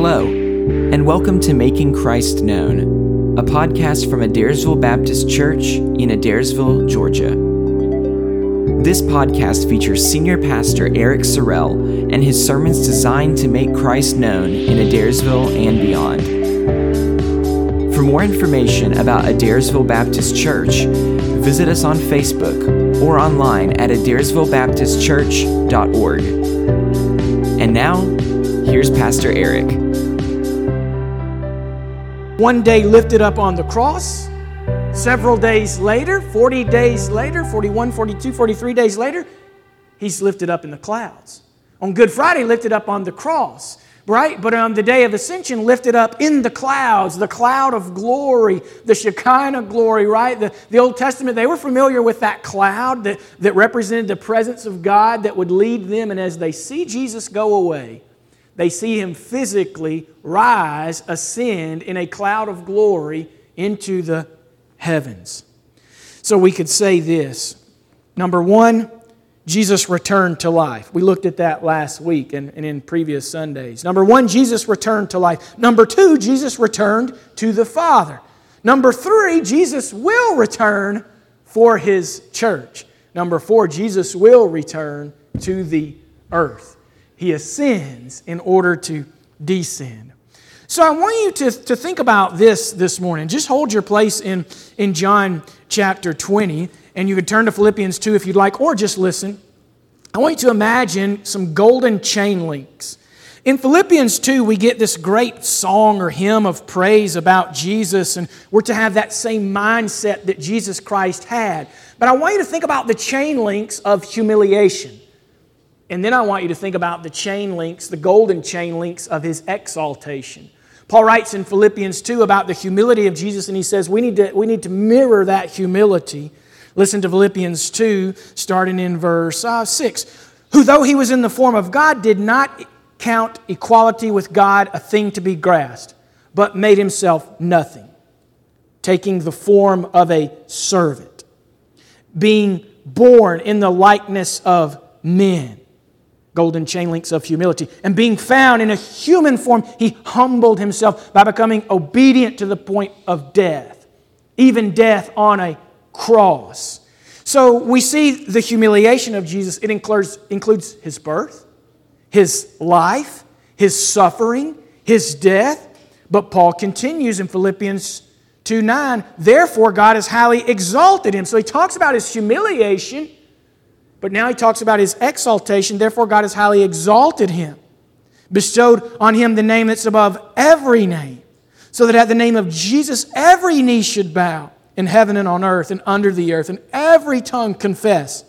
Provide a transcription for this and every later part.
Hello, and welcome to Making Christ Known, a podcast from Adairsville Baptist Church in Adairsville, Georgia. This podcast features Senior Pastor Eric Sorrell and his sermons designed to make Christ known in Adairsville and beyond. For more information about Adairsville Baptist Church, visit us on Facebook or online at adairsvillebaptistchurch.org. And now, here's Pastor Eric. One day lifted up on the cross, several days later, 40 days later, 41, 42, 43 days later, he's lifted up in the clouds. On Good Friday, lifted up on the cross, right? But on the day of ascension, lifted up in the clouds, the cloud of glory, the Shekinah glory, right? The, the Old Testament, they were familiar with that cloud that, that represented the presence of God that would lead them. And as they see Jesus go away, they see him physically rise, ascend in a cloud of glory into the heavens. So we could say this number one, Jesus returned to life. We looked at that last week and, and, in previous Sundays. Number one, Jesus returned to life. Number two, Jesus returned to the Father. Number three, Jesus will return for his church. Number four, Jesus will return to the earth he ascends in order to descend. So I want you to, to think about this this morning. Just hold your place in, in John chapter 20, and you can turn to Philippians 2 if you'd like, or just listen. I want you to imagine some golden chain links. In Philippians 2, we get this great song or hymn of praise about Jesus, and we're to have that same mindset that Jesus Christ had. But I want you to think about the chain links of humiliation. And then I want you to think about the chain links, the golden chain links of his exaltation. Paul writes in Philippians 2 about the humility of Jesus, and he says we need to, we need to mirror that humility. Listen to Philippians 2, starting in verse uh, 6. Who, though he was in the form of God, did not count equality with God a thing to be grasped, but made himself nothing, taking the form of a servant, being born in the likeness of men golden chain links of humility. And being found in a human form, he humbled himself by becoming obedient to the point of death, even death on a cross. So we see the humiliation of Jesus. It includes, includes his birth, his life, his suffering, his death. But Paul continues in Philippians 2 9, therefore God has highly exalted him. So he talks about his humiliation but now he talks about his exaltation. Therefore, God has highly exalted him, bestowed on him the name that's above every name, so that at the name of Jesus, every knee should bow in heaven and on earth and under the earth, and every tongue confess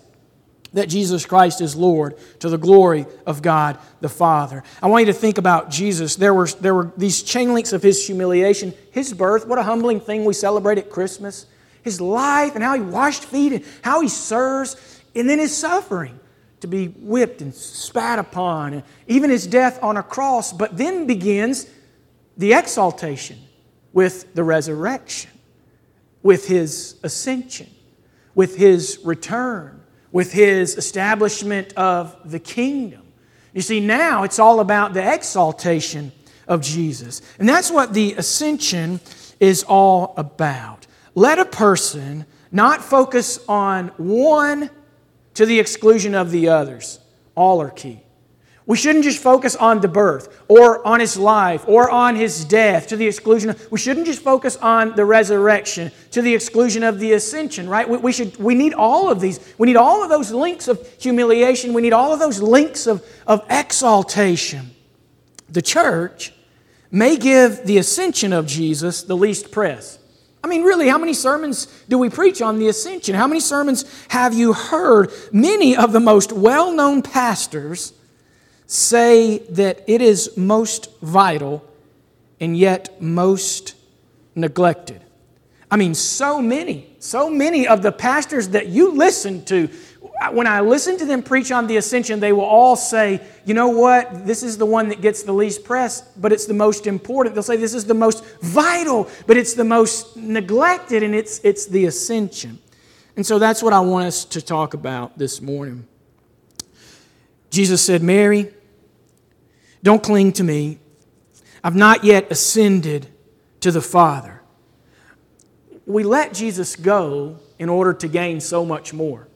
that Jesus Christ is Lord to the glory of God the Father. I want you to think about Jesus. There were, there were these chain links of his humiliation, his birth. What a humbling thing we celebrate at Christmas. His life and how he washed feet and how he serves and then his suffering to be whipped and spat upon, and even his death on a cross. But then begins the exaltation with the resurrection, with his ascension, with his return, with his establishment of the kingdom. You see, now it's all about the exaltation of Jesus. And that's what the ascension is all about. Let a person not focus on one to the exclusion of the others. All are key. We shouldn't just focus on the birth or on his life or on his death to the exclusion of, we shouldn't just focus on the resurrection to the exclusion of the ascension, right? We, we, should, we need all of these. We need all of those links of humiliation. We need all of those links of, of exaltation. The church may give the ascension of Jesus the least press. I mean, really, how many sermons do we preach on the ascension? How many sermons have you heard? Many of the most well known pastors say that it is most vital and yet most neglected. I mean, so many, so many of the pastors that you listen to when I listen to them preach on the ascension, they will all say, you know what, this is the one that gets the least press, but it's the most important. They'll say this is the most vital, but it's the most neglected, and it's, it's the ascension. And so that's what I want us to talk about this morning. Jesus said, Mary, don't cling to me. I've not yet ascended to the Father. We let Jesus go in order to gain so much more.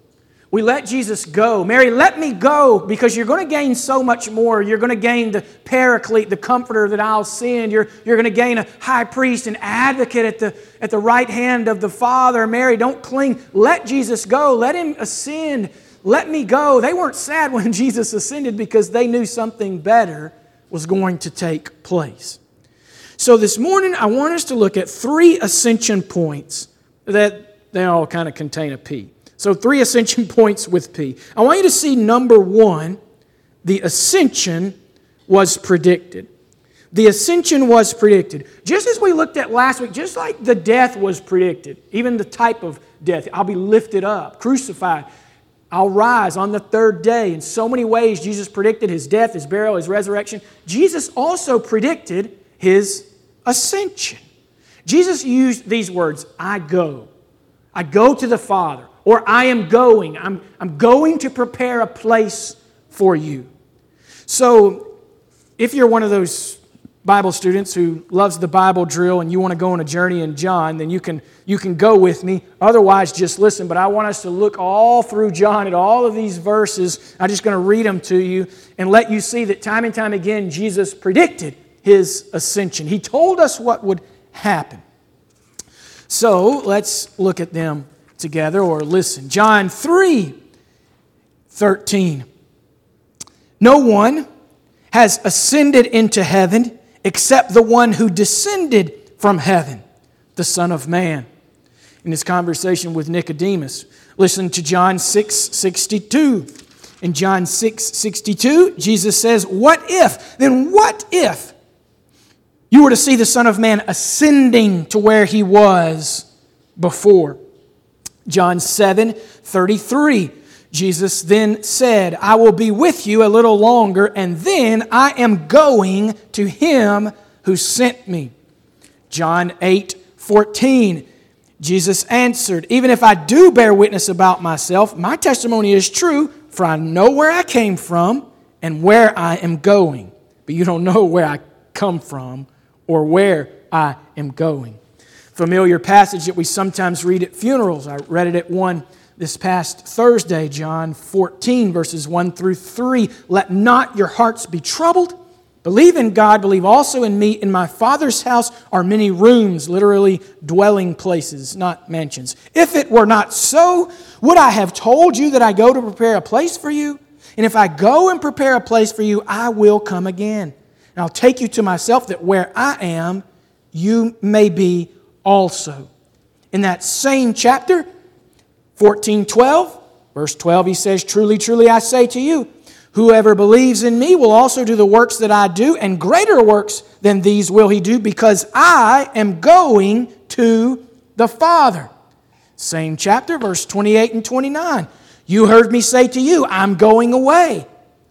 We let Jesus go. Mary, let me go because you're going to gain so much more. You're going to gain the paraclete, the comforter that I'll send. You're, you're going to gain a high priest, an advocate at the, at the right hand of the Father. Mary, don't cling. Let Jesus go. Let him ascend. Let me go. They weren't sad when Jesus ascended because they knew something better was going to take place. So this morning, I want us to look at three ascension points that they all kind of contain a P. So, three ascension points with P. I want you to see number one, the ascension was predicted. The ascension was predicted. Just as we looked at last week, just like the death was predicted, even the type of death I'll be lifted up, crucified, I'll rise on the third day. In so many ways, Jesus predicted his death, his burial, his resurrection. Jesus also predicted his ascension. Jesus used these words I go. I go to the Father or I am going. I'm, I'm going to prepare a place for you. So, if you're one of those Bible students who loves the Bible drill and you want to go on a journey in John, then you can, you can go with me. Otherwise, just listen. But I want us to look all through John at all of these verses. I'm just going to read them to you and let you see that time and time again, Jesus predicted his ascension. He told us what would happen. So let's look at them together or listen. John 3 13. No one has ascended into heaven except the one who descended from heaven, the Son of Man. In his conversation with Nicodemus, listen to John 6 62. In John 6 62, Jesus says, What if? Then what if you were to see the Son of Man ascending to where he was before? John 7 33. Jesus then said, I will be with you a little longer, and then I am going to him who sent me. John 8 14. Jesus answered, Even if I do bear witness about myself, my testimony is true, for I know where I came from and where I am going. But you don't know where I come from or where I am going familiar passage that we sometimes read at funerals. I read it at one this past Thursday, John 14, verses 1 through 3. Let not your hearts be troubled. Believe in God, believe also in me. In my Father's house are many rooms, literally dwelling places, not mansions. If it were not so, would I have told you that I go to prepare a place for you? And if I go and prepare a place for you, I will come again. And I'll take you to myself, that where I am, you may be also. In that same chapter, 14 12, verse 12, he says, Truly, truly, I say to you, whoever believes in me will also do the works that I do, and greater works than these will he do, because I am going to the Father. Same chapter, verse 28 and 29. You heard me say to you, I'm going away,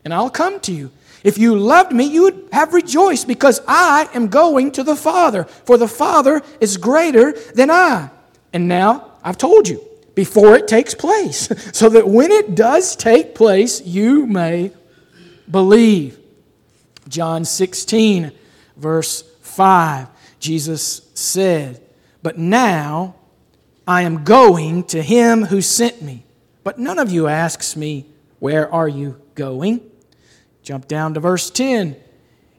and I'll come to you. If you loved me, you would have rejoiced because I am going to the Father, for the Father is greater than I. And now I've told you before it takes place, so that when it does take place, you may believe. John 16, verse 5, Jesus said, But now I am going to him who sent me. But none of you asks me, Where are you going? Jump down to verse 10.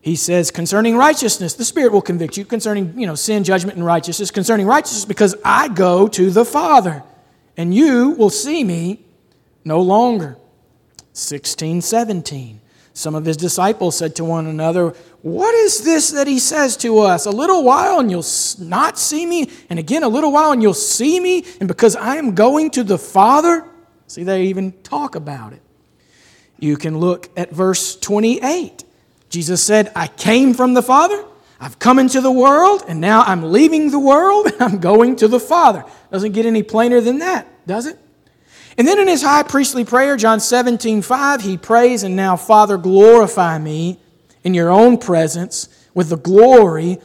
He says, concerning righteousness, the Spirit will convict you concerning, you know, sin, judgment, and righteousness. Concerning righteousness, because I go to the Father, and you will see me no longer. 16, 17. Some of his disciples said to one another, What is this that he says to us? A little while and you'll not see me, and again a little while and you'll see me, and because I am going to the Father? See, they even talk about it. You can look at verse 28. Jesus said, I came from the Father, I've come into the world, and now I'm leaving the world, and I'm going to the Father. Doesn't get any plainer than that, does it? And then in his high priestly prayer, John 17, 5, he prays, And now, Father, glorify me in your own presence with the glory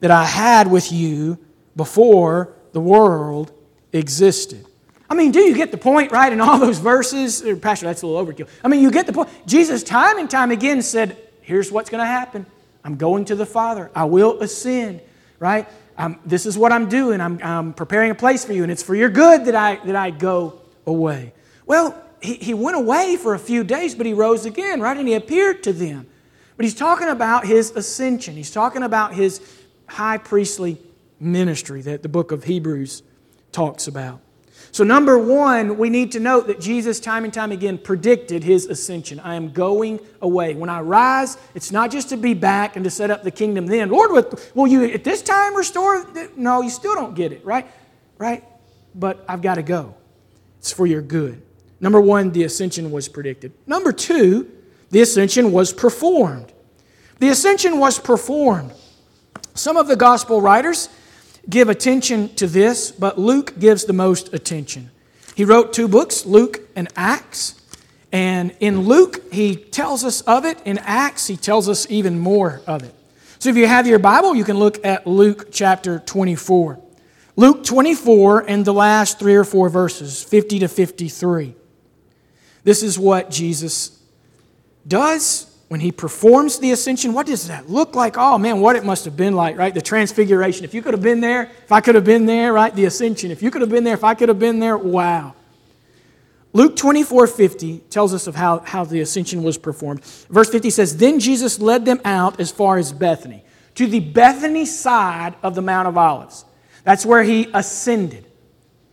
that I had with you before the world existed. I mean, do you get the point, right? In all those verses, Pastor, that's a little overkill. I mean, you get the point. Jesus, time and time again, said, Here's what's going to happen. I'm going to the Father. I will ascend, right? I'm, this is what I'm doing. I'm, I'm preparing a place for you, and it's for your good that I, that I go away. Well, he, he went away for a few days, but he rose again, right? And he appeared to them. But he's talking about his ascension. He's talking about his high priestly ministry that the book of Hebrews talks about. So, number one, we need to note that Jesus, time and time again, predicted his ascension. I am going away. When I rise, it's not just to be back and to set up the kingdom then. Lord, will you at this time restore? No, you still don't get it, right? Right? But I've got to go. It's for your good. Number one, the ascension was predicted. Number two, the ascension was performed. The ascension was performed. Some of the gospel writers give attention to this, but Luke gives the most attention. He wrote two books, Luke and Acts. And in Luke, he tells us of it. In Acts, he tells us even more of it. So if you have your Bible, you can look at Luke chapter 24. Luke 24 and the last three or four verses, 50 to 53. This is what Jesus does when he performs the ascension, what does that look like? Oh man, what it must have been like, right? The transfiguration. If you could have been there, if I could have been there, right? The ascension. If you could have been there, if I could have been there, wow. Luke 24 50 tells us of how, how the ascension was performed. Verse 50 says, Then Jesus led them out as far as Bethany, to the Bethany side of the Mount of Olives. That's where he ascended.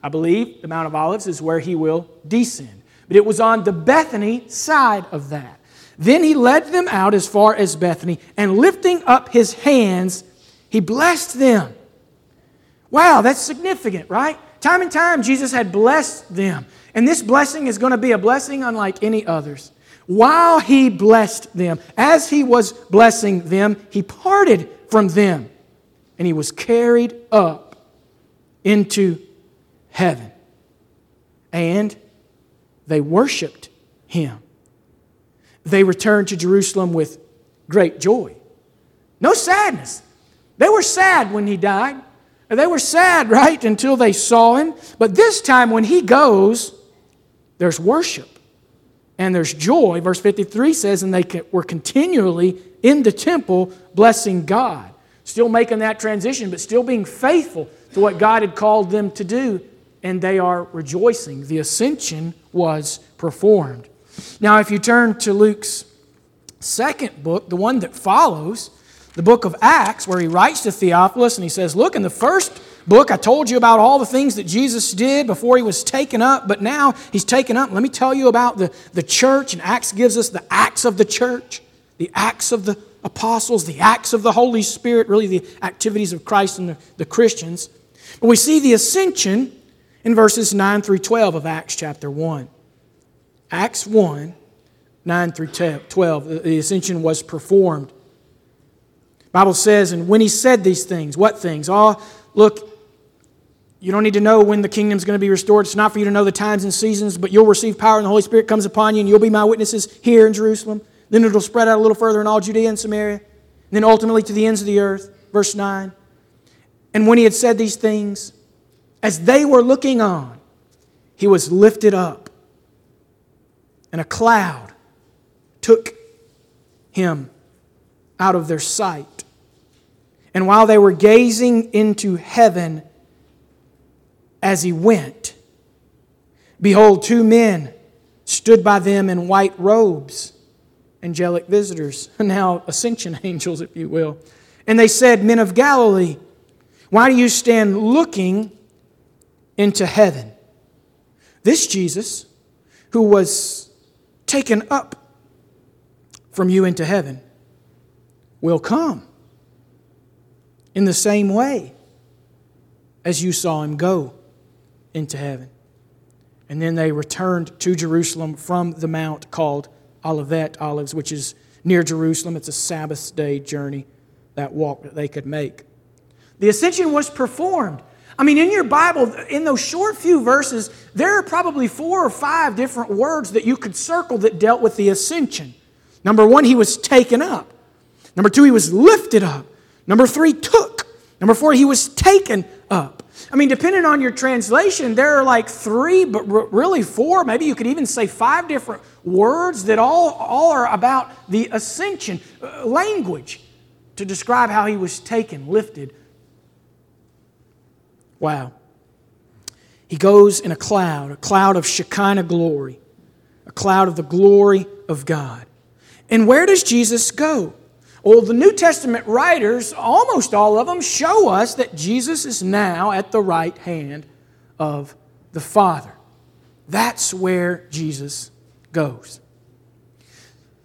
I believe the Mount of Olives is where he will descend. But it was on the Bethany side of that. Then he led them out as far as Bethany, and lifting up his hands, he blessed them. Wow, that's significant, right? Time and time, Jesus had blessed them. And this blessing is going to be a blessing unlike any others. While he blessed them, as he was blessing them, he parted from them and he was carried up into heaven. And they worshiped him they returned to Jerusalem with great joy. No sadness. They were sad when he died. They were sad, right, until they saw him. But this time, when he goes, there's worship and there's joy. Verse 53 says, and they were continually in the temple blessing God. Still making that transition, but still being faithful to what God had called them to do. And they are rejoicing. The ascension was performed. Now, if you turn to Luke's second book, the one that follows, the book of Acts, where he writes to Theophilus and he says, Look, in the first book, I told you about all the things that Jesus did before he was taken up, but now he's taken up. Let me tell you about the, the church, and Acts gives us the acts of the church, the acts of the apostles, the acts of the Holy Spirit, really the activities of Christ and the, the Christians. But we see the ascension in verses 9 through 12 of Acts chapter 1. Acts 1 9 through 12, uh, the ascension was performed. Bible says, and when he said these things, what things? Oh, look, you don't need to know when the kingdom's going to be restored. It's not for you to know the times and seasons, but you'll receive power and the Holy Spirit comes upon you, and you'll be my witnesses here in Jerusalem. Then it'll spread out a little further in all Judea and Samaria, and then ultimately to the ends of the earth. Verse 9. And when he had said these things, as they were looking on, he was lifted up and a cloud took him out of their sight. And while they were gazing into heaven as he went, behold, two men stood by them in white robes, angelic visitors, now ascension angels, if you will. And they said, Men of Galilee, why do you stand looking into heaven? This Jesus, who was taken up from you into heaven will come in the same way as you saw him go into heaven. And then they returned to Jerusalem from the mount called Olivet Olives, which is near Jerusalem. It's a Sabbath day journey, that walk that they could make. The ascension was performed I mean, in your Bible, in those short few verses, there are probably four or five different words that you could circle that dealt with the ascension. Number one, he was taken up. Number two, he was lifted up. Number three, took. Number four, he was taken up. I mean, depending on your translation, there are like three, but really four, maybe you could even say five different words that all, all are about the ascension. Uh, language to describe how he was taken, lifted. Wow. He goes in a cloud, a cloud of Shekinah glory, a cloud of the glory of God. And where does Jesus go? Well, the New Testament writers, almost all of them, show us that Jesus is now at the right hand of the Father. That's where Jesus goes.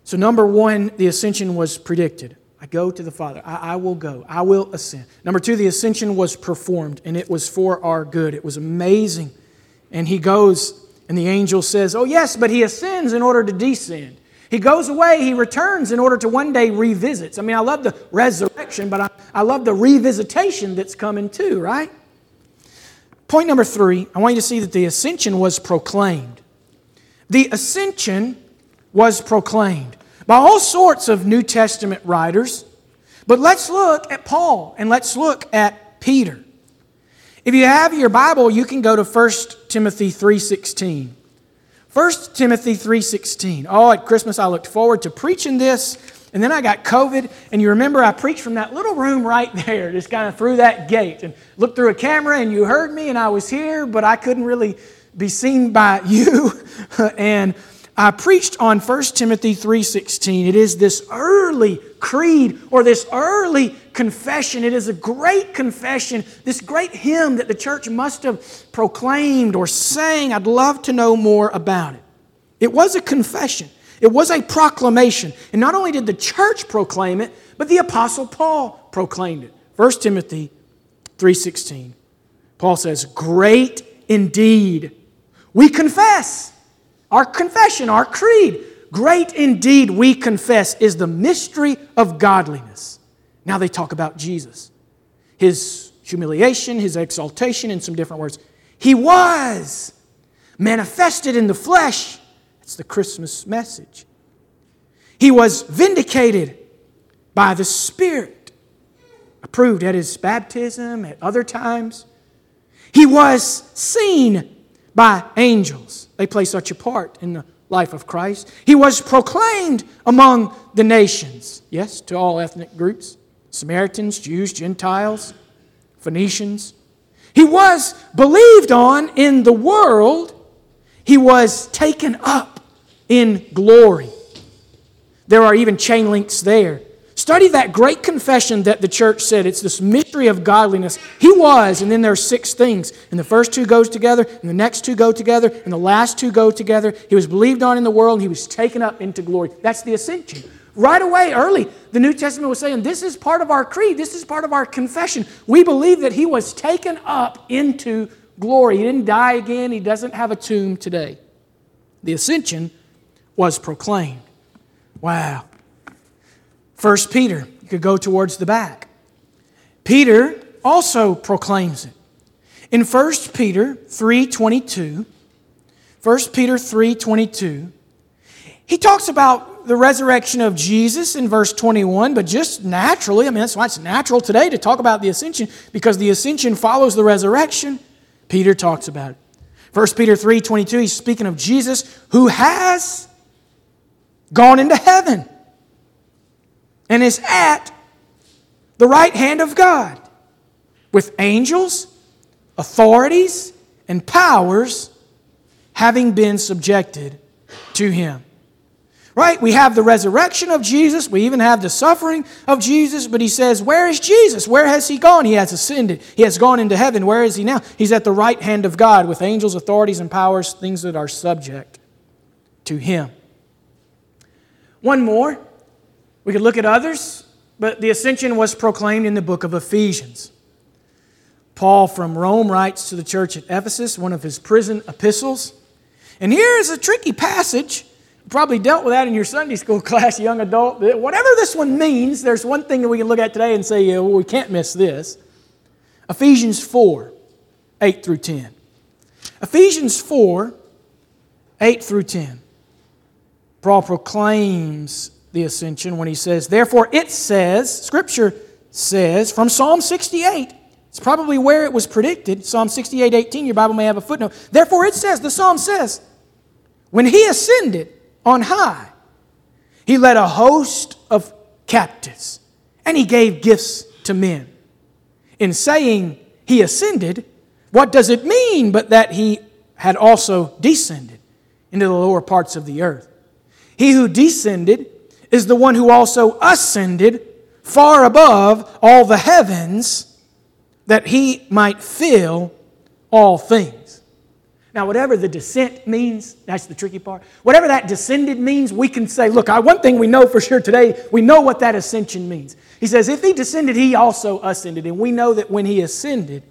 So, number one, the ascension was predicted. I go to the Father. I, I, will go. I will ascend. Number two, the ascension was performed, and it was for our good. It was amazing. And he goes, and the angel says, Oh, yes, but he ascends in order to descend. He goes away, he returns in order to one day revisit. I mean, I love the resurrection, but I, I love the revisitation that's coming too, right? Point number three, I want you to see that the ascension was proclaimed. The ascension was proclaimed by all sorts of New Testament writers. But let's look at Paul and let's look at Peter. If you have your Bible, you can go to 1 Timothy 3:16. 1 Timothy 3:16. Oh, at Christmas I looked forward to preaching this, and then I got COVID, and you remember I preached from that little room right there, just kind of through that gate, and looked through a camera, and you heard me, and I was here, but I couldn't really be seen by you. and I preached on 1 Timothy 3:16. It is this early creed or this early confession. It is a great confession, this great hymn that the church must have proclaimed or sang. I'd love to know more about it. It was a confession. It was a proclamation. And not only did the church proclaim it, but the apostle Paul proclaimed it. 1 Timothy 3:16. Paul says, "Great indeed we confess our confession, our creed. Great indeed, we confess, is the mystery of godliness. Now they talk about Jesus, his humiliation, his exaltation, in some different words. He was manifested in the flesh. That's the Christmas message. He was vindicated by the Spirit, approved at his baptism, at other times. He was seen by angels. They play such a part in the life of Christ. He was proclaimed among the nations, yes, to all ethnic groups Samaritans, Jews, Gentiles, Phoenicians. He was believed on in the world. He was taken up in glory. There are even chain links there Study that great confession that the church said. It's this mystery of godliness. He was, and then there are six things. And the first two goes together, and the next two go together, and the last two go together. He was believed on in the world, and he was taken up into glory. That's the ascension. Right away, early, the New Testament was saying, This is part of our creed. This is part of our confession. We believe that he was taken up into glory. He didn't die again, he doesn't have a tomb today. The ascension was proclaimed. Wow. First Peter, you could go towards the back. Peter also proclaims it. In 1 Peter 3:22, 1 Peter 3:22, he talks about the resurrection of Jesus in verse 21, but just naturally, I mean, that's why it's natural today to talk about the ascension, because the ascension follows the resurrection. Peter talks about it. 1 Peter 3:22, he's speaking of Jesus who has gone into heaven and is at the right hand of God with angels, authorities, and powers having been subjected to him. Right? We have the resurrection of Jesus. We even have the suffering of Jesus. But he says, Where is Jesus? Where has he gone? He has ascended. He has gone into heaven. Where is he now? He's at the right hand of God with angels, authorities, and powers, things that are subject to him. One more. We could look at others, but the ascension was proclaimed in the book of Ephesians. Paul from Rome writes to the church at Ephesus, one of his prison epistles. And here is a tricky passage. Probably dealt with that in your Sunday school class, young adult. Whatever this one means, there's one thing that we can look at today and say, well, we can't miss this. Ephesians 4, 8 through 10. Ephesians 4, 8 through 10. Paul proclaims the ascension when he says, Therefore, it says, Scripture says, from Psalm 68, it's probably where it was predicted, Psalm 68, 18, your Bible may have a footnote. Therefore, it says, the Psalm says, when he ascended on high, he led a host of captives and he gave gifts to men. In saying he ascended, what does it mean but that he had also descended into the lower parts of the earth? He who descended is the one who also ascended far above all the heavens that he might fill all things. Now, whatever the descent means, that's the tricky part. Whatever that descended means, we can say, look, I, one thing we know for sure today, we know what that ascension means. He says, if he descended, he also ascended. And we know that when he ascended,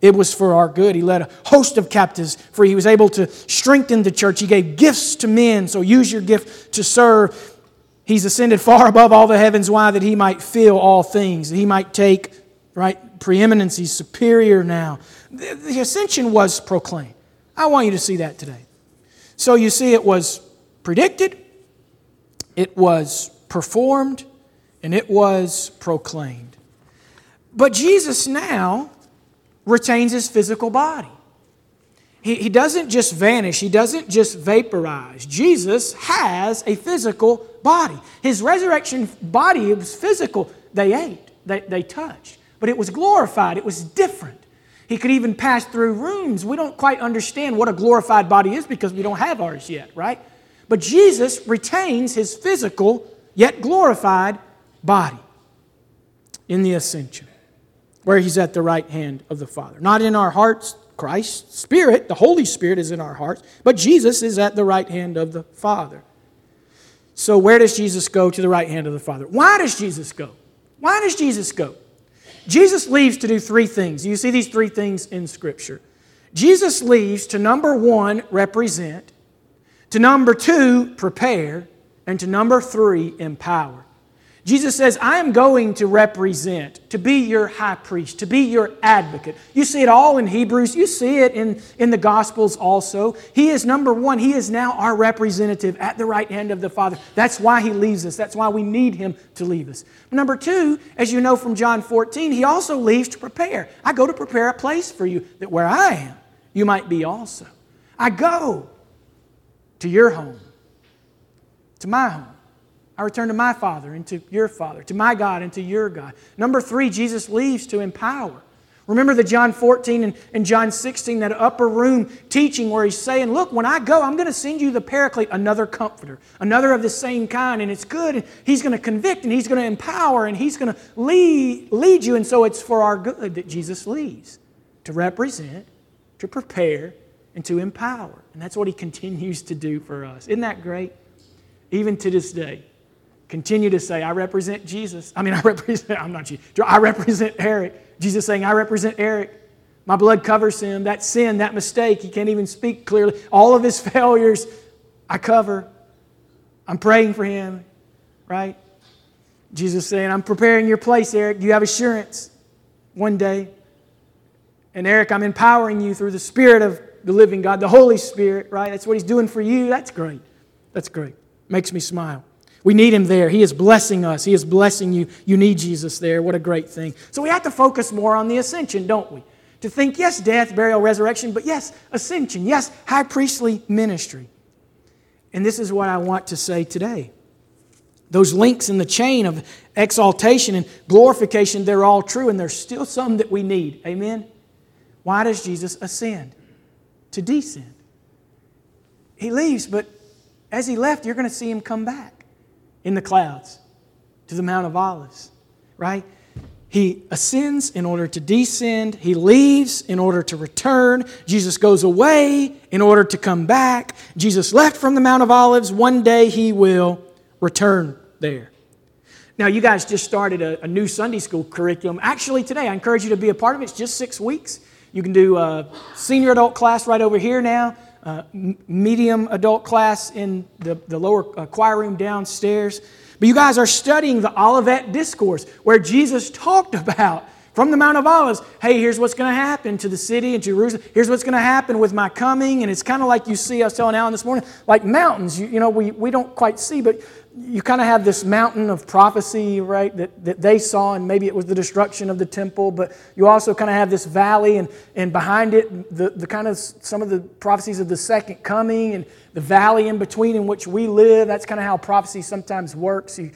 it was for our good. He led a host of captives free. He was able to strengthen the church. He gave gifts to men, so use your gift to serve. He's ascended far above all the heavens. Why? That he might fill all things, that he might take, right, preeminence. He's superior now. The, the ascension was proclaimed. I want you to see that today. So you see, it was predicted, it was performed, and it was proclaimed. But Jesus now retains his physical body. He, he doesn't just vanish, he doesn't just vaporize. Jesus has a physical body. His resurrection body was physical. They ate, they, they touched, but it was glorified, it was different. He could even pass through rooms. We don't quite understand what a glorified body is because we don't have ours yet, right? But Jesus retains his physical, yet glorified body in the ascension, where he's at the right hand of the Father. Not in our hearts, Christ's Spirit, the Holy Spirit is in our hearts, but Jesus is at the right hand of the Father. So, where does Jesus go to the right hand of the Father? Why does Jesus go? Why does Jesus go? Jesus leaves to do three things. You see these three things in Scripture. Jesus leaves to number one, represent, to number two, prepare, and to number three, empower. Jesus says, I am going to represent, to be your high priest, to be your advocate. You see it all in Hebrews. You see it in, in the Gospels also. He is number one. He is now our representative at the right hand of the Father. That's why He leaves us. That's why we need Him to leave us. Number two, as you know from John 14, He also leaves to prepare. I go to prepare a place for you that where I am, you might be also. I go to your home, to my home. I return to my Father and to your Father, to my God and to your God. Number three, Jesus leaves to empower. Remember the John 14 and, and John 16, that upper room teaching where he's saying, Look, when I go, I'm going to send you the Paraclete, another comforter, another of the same kind, and it's good, and he's going to convict, and he's going to empower, and he's going to lead, lead you. And so it's for our good that Jesus leaves to represent, to prepare, and to empower. And that's what he continues to do for us. Isn't that great? Even to this day continue to say, I represent Jesus. I mean, I represent, I'm not Jesus. I represent Eric. Jesus saying, I represent Eric. My blood covers him. That sin, that mistake, he can't even speak clearly. All of his failures, I cover. I'm praying for him, right? Jesus saying, I'm preparing your place, Eric. You have assurance one day. And Eric, I'm empowering you through the Spirit of the living God, the Holy Spirit, right? That's what he's doing for you. That's great. That's great. Makes me smile. We need him there. He is blessing us. He is blessing you. You need Jesus there. What a great thing. So we have to focus more on the ascension, don't we? To think, yes, death, burial, resurrection, but yes, ascension. Yes, high priestly ministry. And this is what I want to say today. Those links in the chain of exaltation and glorification, they're all true, and there's still some that we need. Amen? Why does Jesus ascend? To descend. He leaves, but as he left, you're going to see him come back in the clouds to the Mount of Olives, right? He ascends in order to descend. He leaves in order to return. Jesus goes away in order to come back. Jesus left from the Mount of Olives. One day he will return there. Now, you guys just started a, a, new Sunday school curriculum. Actually, today, I encourage you to be a part of it. It's just six weeks. You can do a senior adult class right over here now uh, medium adult class in the, the lower uh, choir room downstairs. But you guys are studying the Olivet Discourse, where Jesus talked about from the Mount of Olives, hey, here's what's going to happen to the city and Jerusalem. Here's what's going to happen with my coming. And it's kind of like you see, I was telling Alan this morning, like mountains. You, you know, we, we don't quite see, but you kind of have this mountain of prophecy, right, that, that they saw, and maybe it was the destruction of the temple, but you also kind of have this valley, and, and behind it, the, the kind of some of the prophecies of the second coming, and the valley in between in which we live. That's kind of how prophecy sometimes works. You,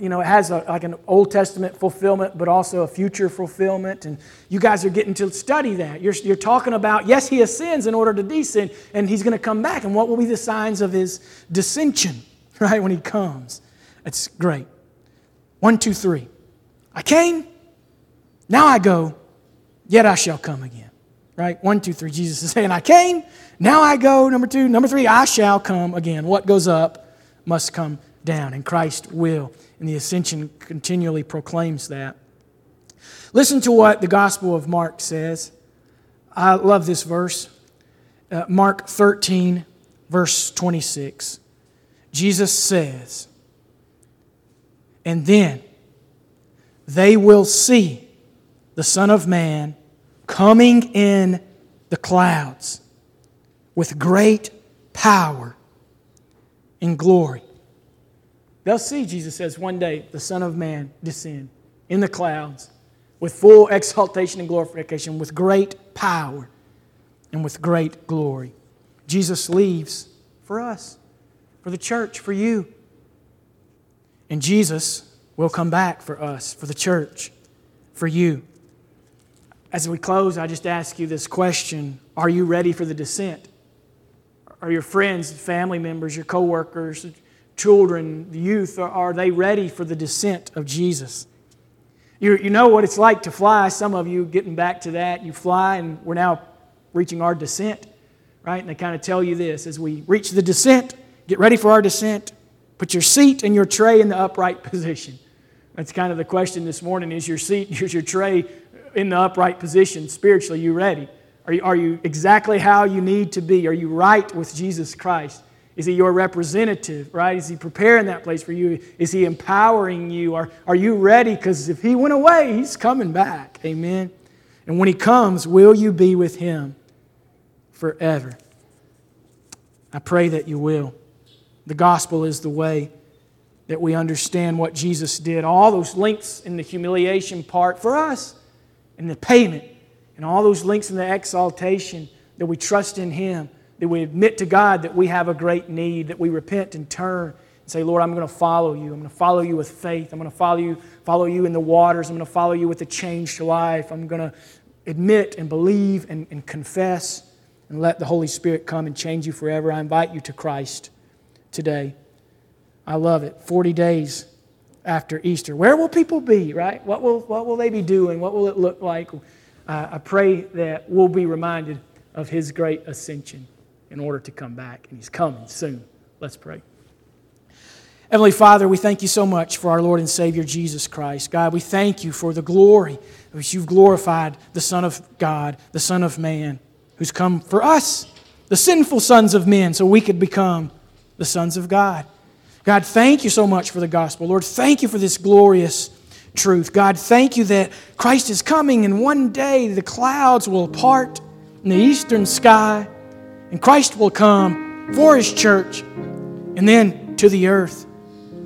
you know, it has a, like an Old Testament fulfillment, but also a future fulfillment. And you guys are getting to study that. You're, you're talking about, yes, he ascends in order to descend, and he's going to come back. And what will be the signs of his dissension, right, when he comes? It's great. One, two, three. I came, now I go, yet I shall come again. Right? One, two, three. Jesus is saying, I came, now I go. Number two. Number three, I shall come again. What goes up must come down, and Christ will. And the ascension continually proclaims that. Listen to what the Gospel of Mark says. I love this verse. Uh, Mark 13, verse 26. Jesus says, And then they will see the Son of Man coming in the clouds with great power and glory. They'll see, Jesus says, one day the Son of Man descend in the clouds with full exaltation and glorification, with great power and with great glory. Jesus leaves for us, for the church, for you. And Jesus will come back for us, for the church, for you. As we close, I just ask you this question Are you ready for the descent? Are your friends, family members, your coworkers, children, the youth, are they ready for the descent of Jesus? You, you know what it's like to fly. Some of you getting back to that, you fly, and we're now reaching our descent, right? And they kind of tell you this as we reach the descent, get ready for our descent, put your seat and your tray in the upright position. That's kind of the question this morning is your seat, is your tray in the upright position spiritually? You ready? Are you, are you exactly how you need to be? Are you right with Jesus Christ? Is he your representative, right? Is he preparing that place for you? Is he empowering you? Are, are you ready? Because if he went away, he's coming back. Amen. And when he comes, will you be with him forever? I pray that you will. The gospel is the way that we understand what Jesus did. All those links in the humiliation part for us, and the payment, and all those links in the exaltation that we trust in him that we admit to God that we have a great need, that we repent and turn and say, Lord, I'm going to follow you. I'm going to follow you with faith. I'm going to follow you, follow you in the waters. I'm going to follow you with a changed life. I'm going to admit and believe and, and confess and let the Holy Spirit come and change you forever. I invite you to Christ today. I love it. 40 days after Easter. Where will people be, right? What will, what will they be doing? What will it look like? Uh, I pray that we'll be reminded of his great ascension in order to come back, and He's coming soon. Let's pray. Heavenly Father, we thank you so much for our Lord and Savior Jesus Christ. God, we thank you for the glory which you've glorified the Son of God, the Son of Man, who's come for us, the sinful sons of men, so we could become the sons of God. God, thank you so much for the gospel. Lord, thank you for this glorious truth. God, thank you that Christ is coming, and one day the clouds will part in the eastern sky and Christ will come for his church and then to the earth,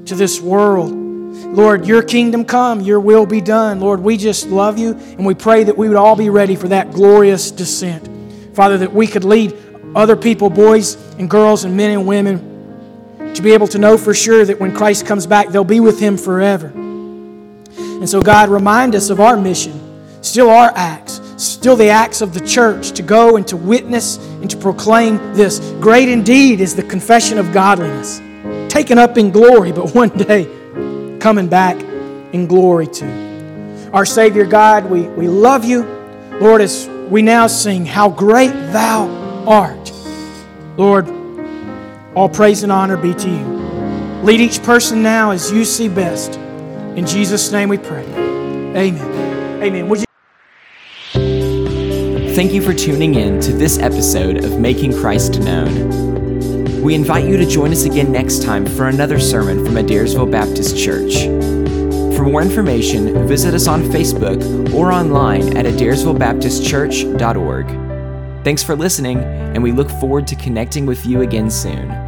to this world. Lord, your kingdom come, your will be done. Lord, we just love you and we pray that we would all be ready for that glorious descent. Father, that we could lead other people, boys and girls and men and women, to be able to know for sure that when Christ comes back, they'll be with him forever. And so, God, remind us of our mission, still our acts, still the acts of the church to go and to witness and to proclaim this. Great indeed is the confession of godliness, taken up in glory, but one day coming back in glory too. Our Savior God, we, we love you. Lord, as we now sing, How Great Thou Art. Lord, all praise and honor be to you. Lead each person now as you see best. In Jesus' name we pray. Amen. Amen. Would you Thank you for tuning in to this episode of Making Christ Known. We invite you to join us again next time for another sermon from Adairsville Baptist Church. For more information, visit us on Facebook or online at adairsvillebaptistchurch.org. Thanks for listening, and we look forward to connecting with you again soon.